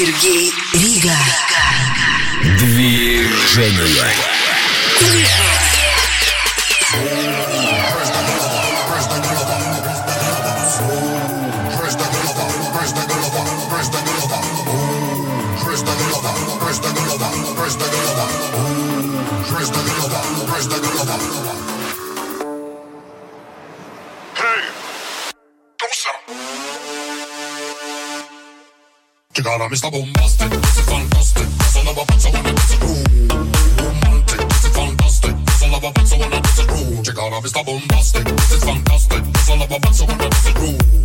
Сергей Рига. Движение. Press the girl up, press the girl up. Laura mi sta bombaste, queste fantaste, sono la pazza wanna a ooh, romantic, queste fantaste, sono la pazza wanna dance ooh, che Laura mi sta bombaste, queste fantaste, sono la pazza wanna dance ooh.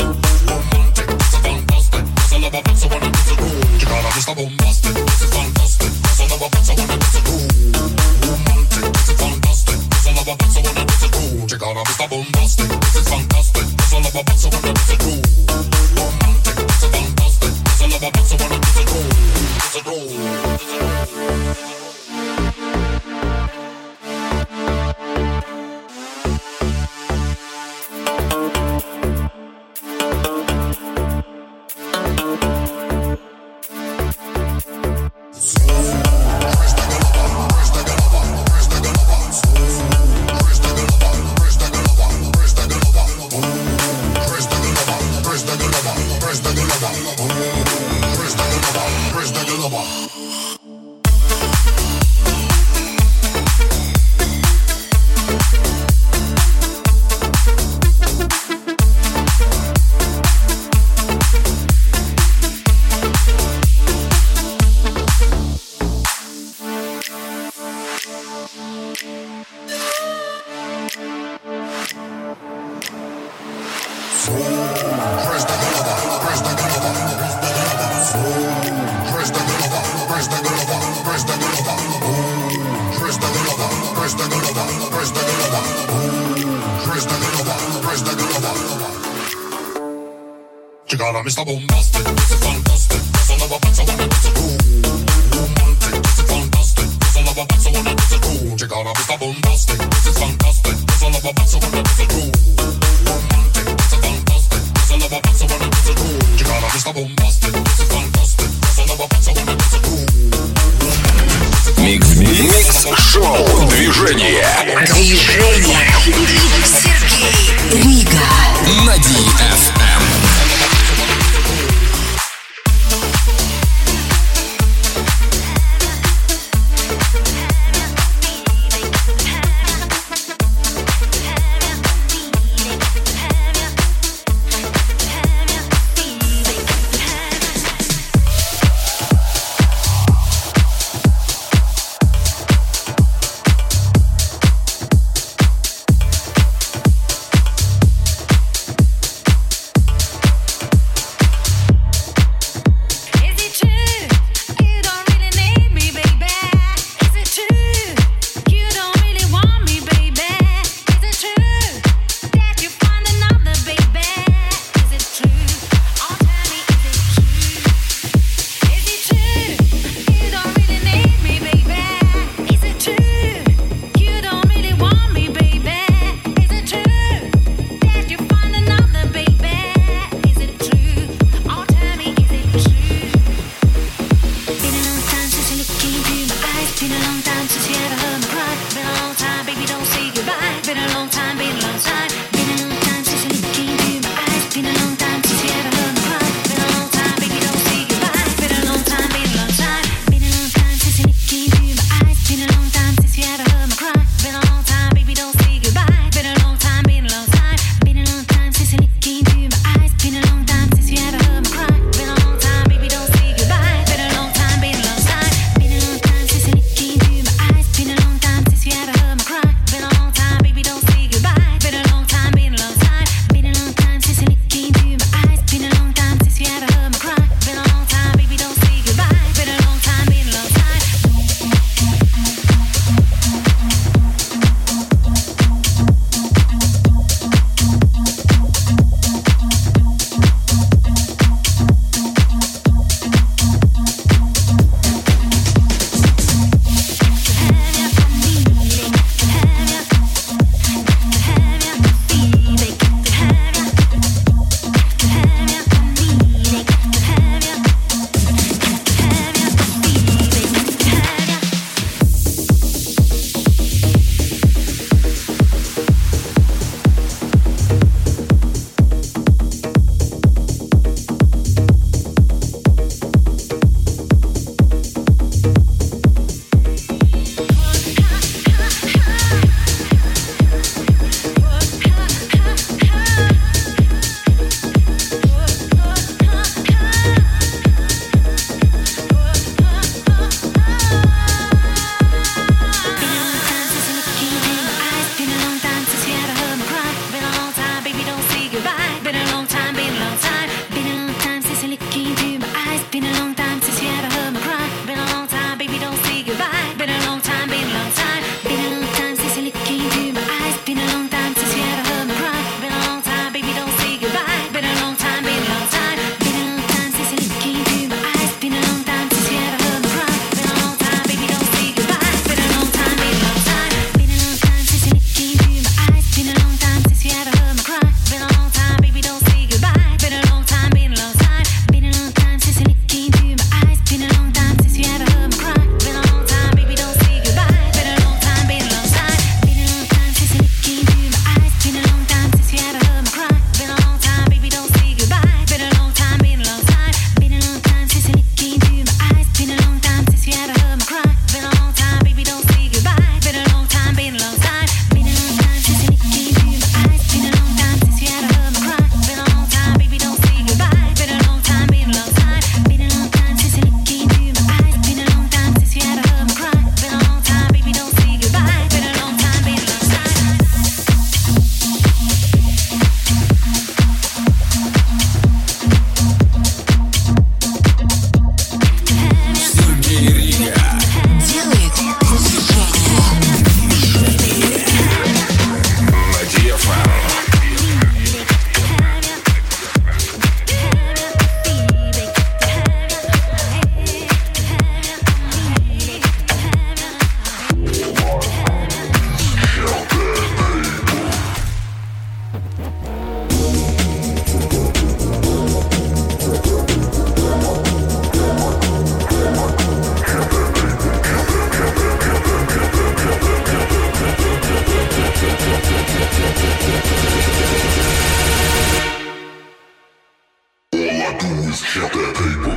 just check that paper.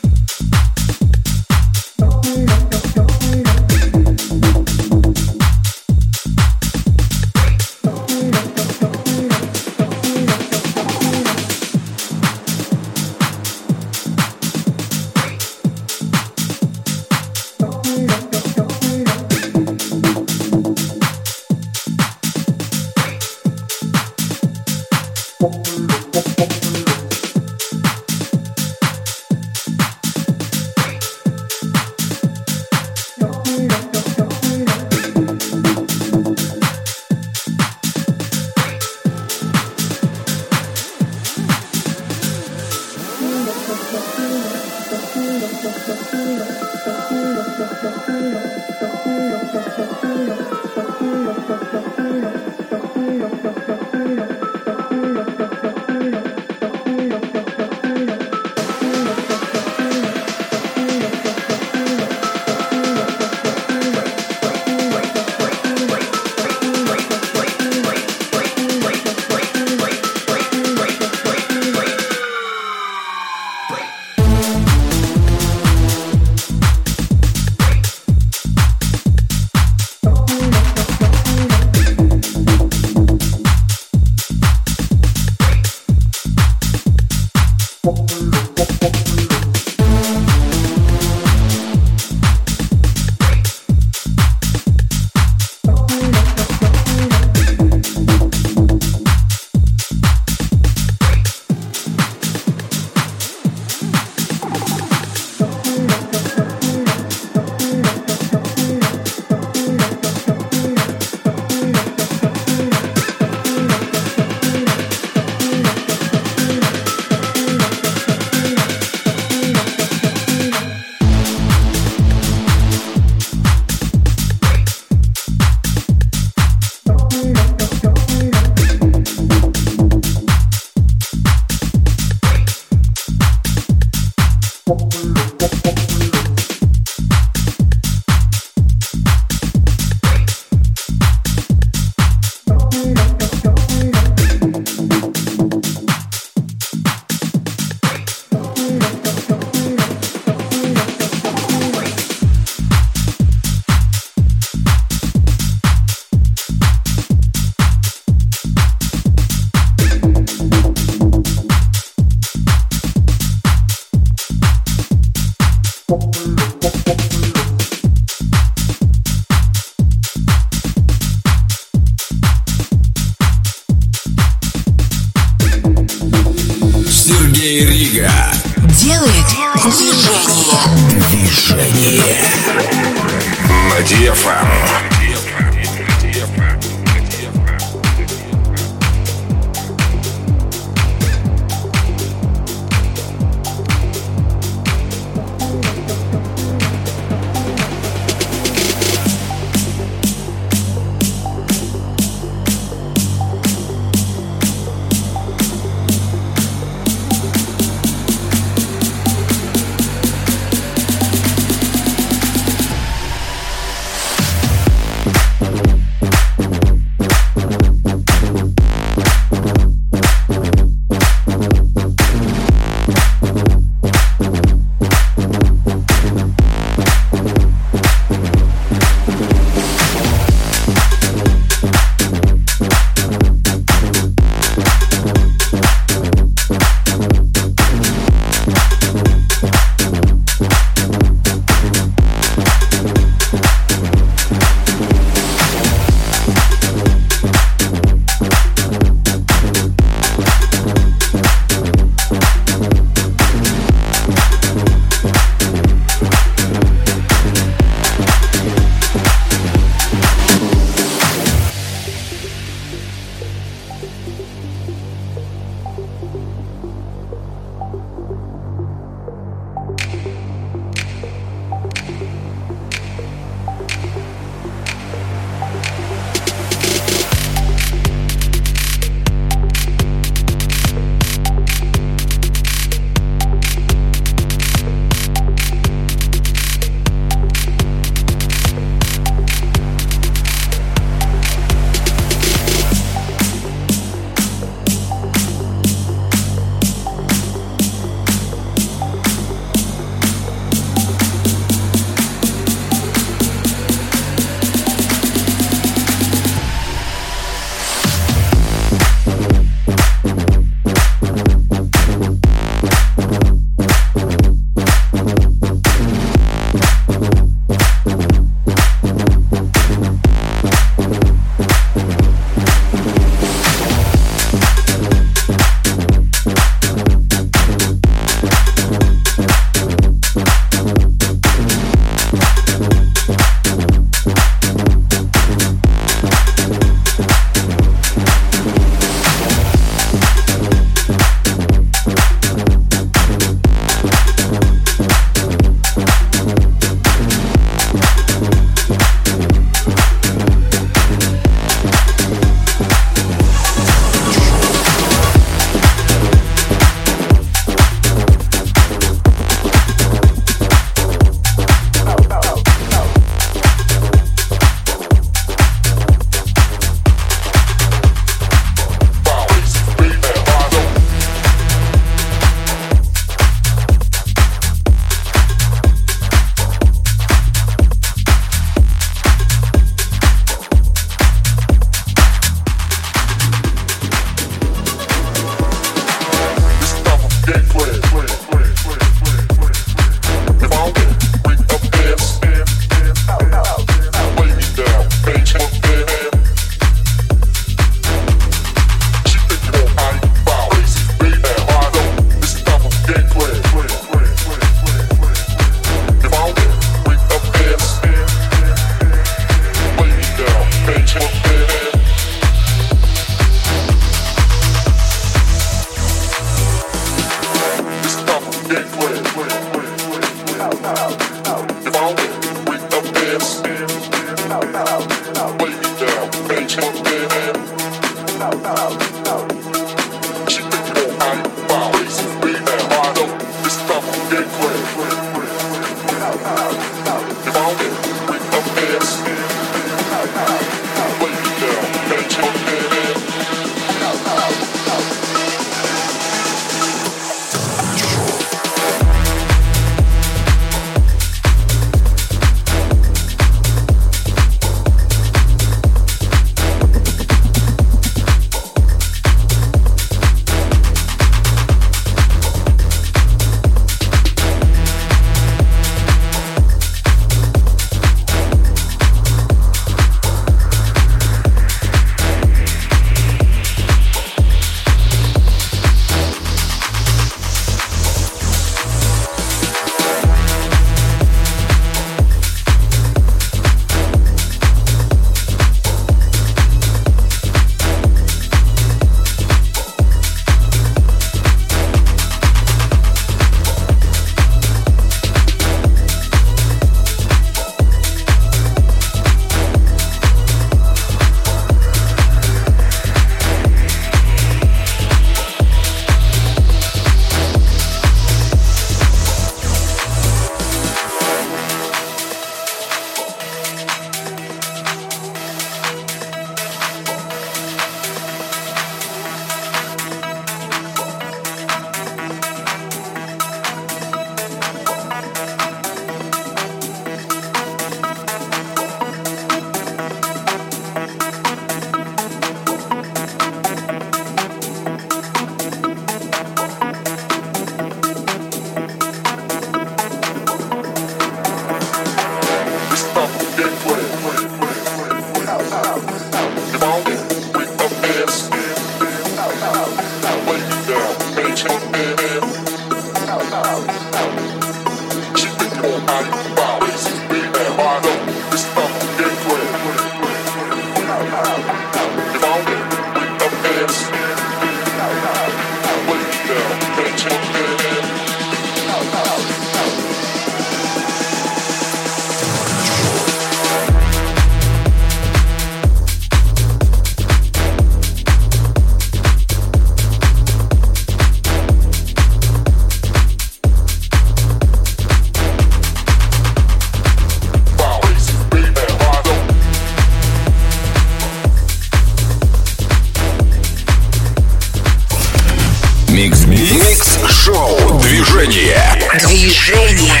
Движение. Движение.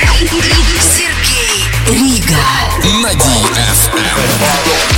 Сергей Рига. На DFM.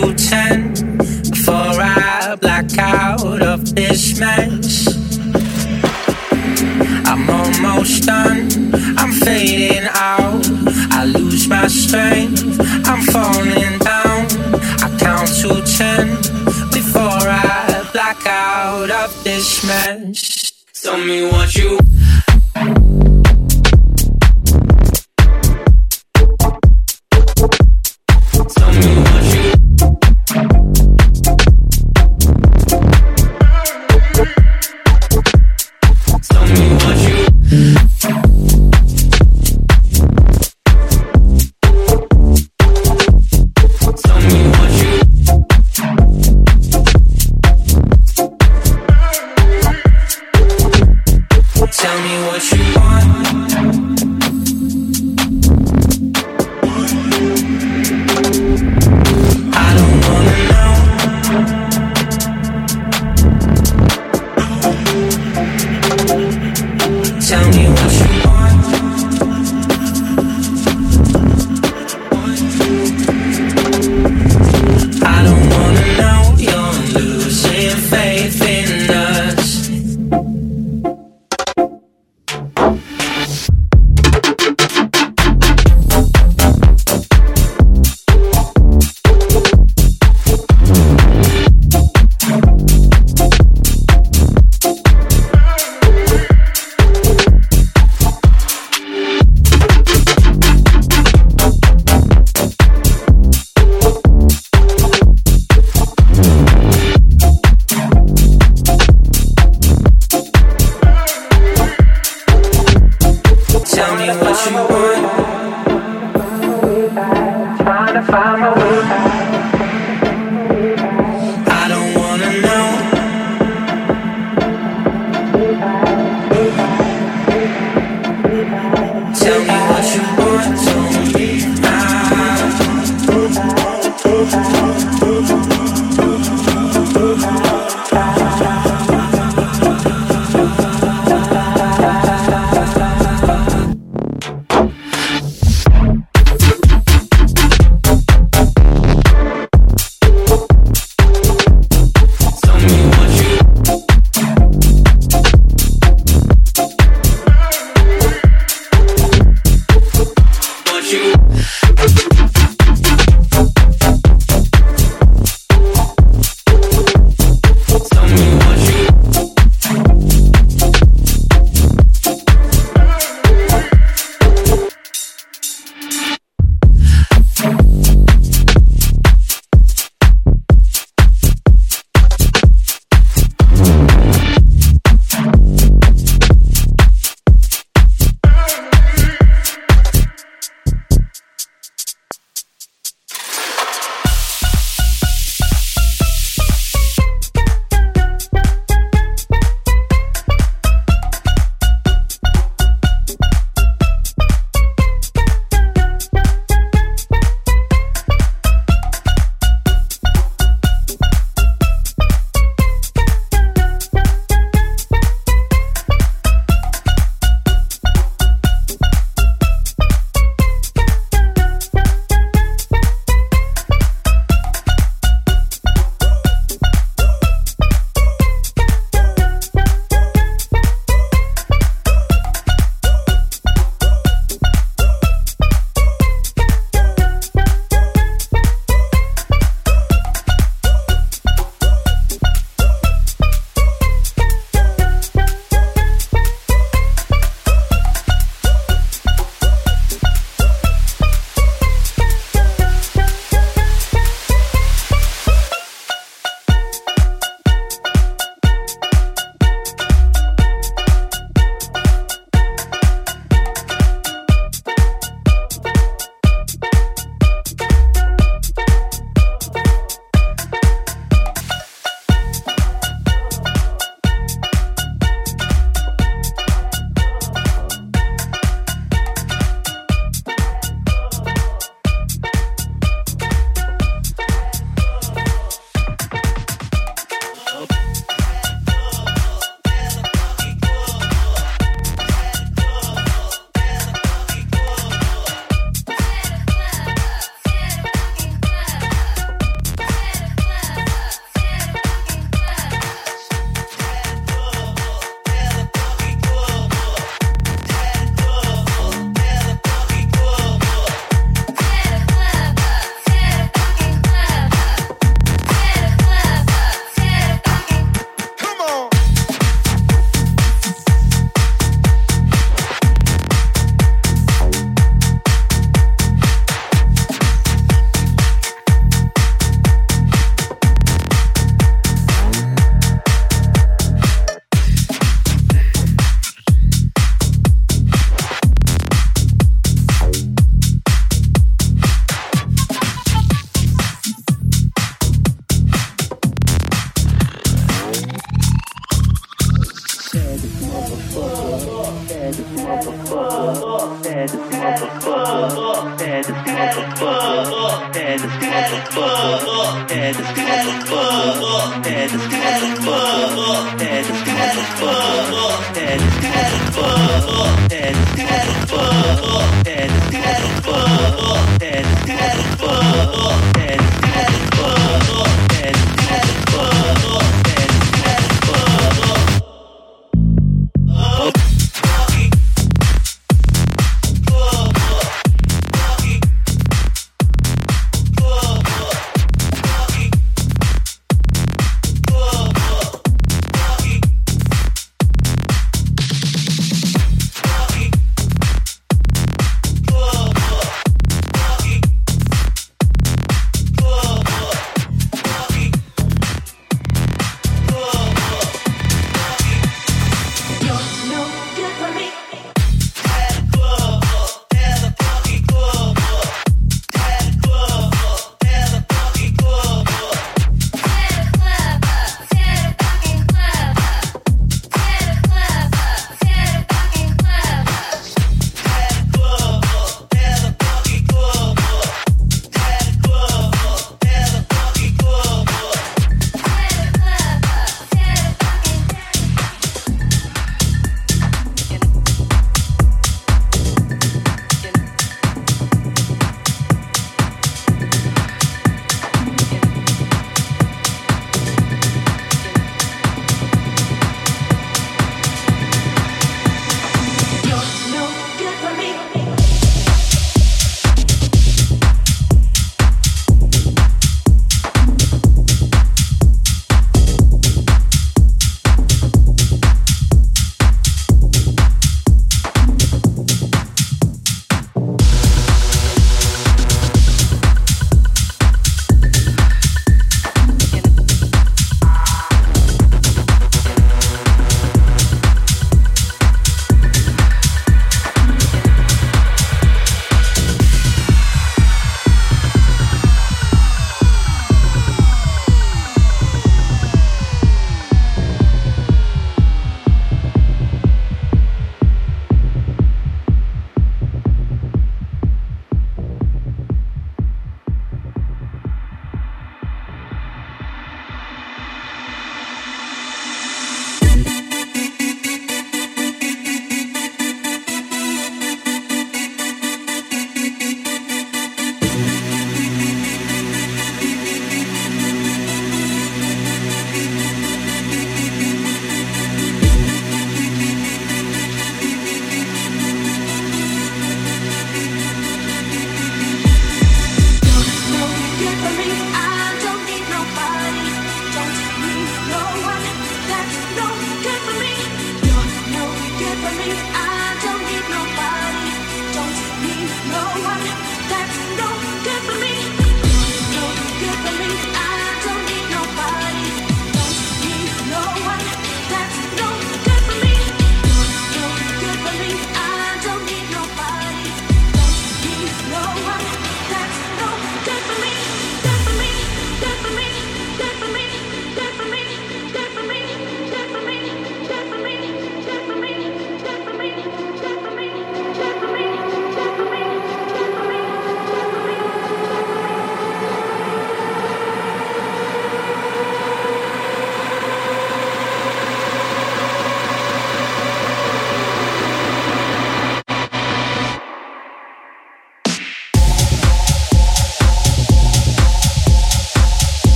to ten before I black out of this mess. I'm almost done, I'm fading out. I lose my strength, I'm falling down. I count to ten before I black out of this mess. Tell me what you.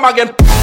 Come again.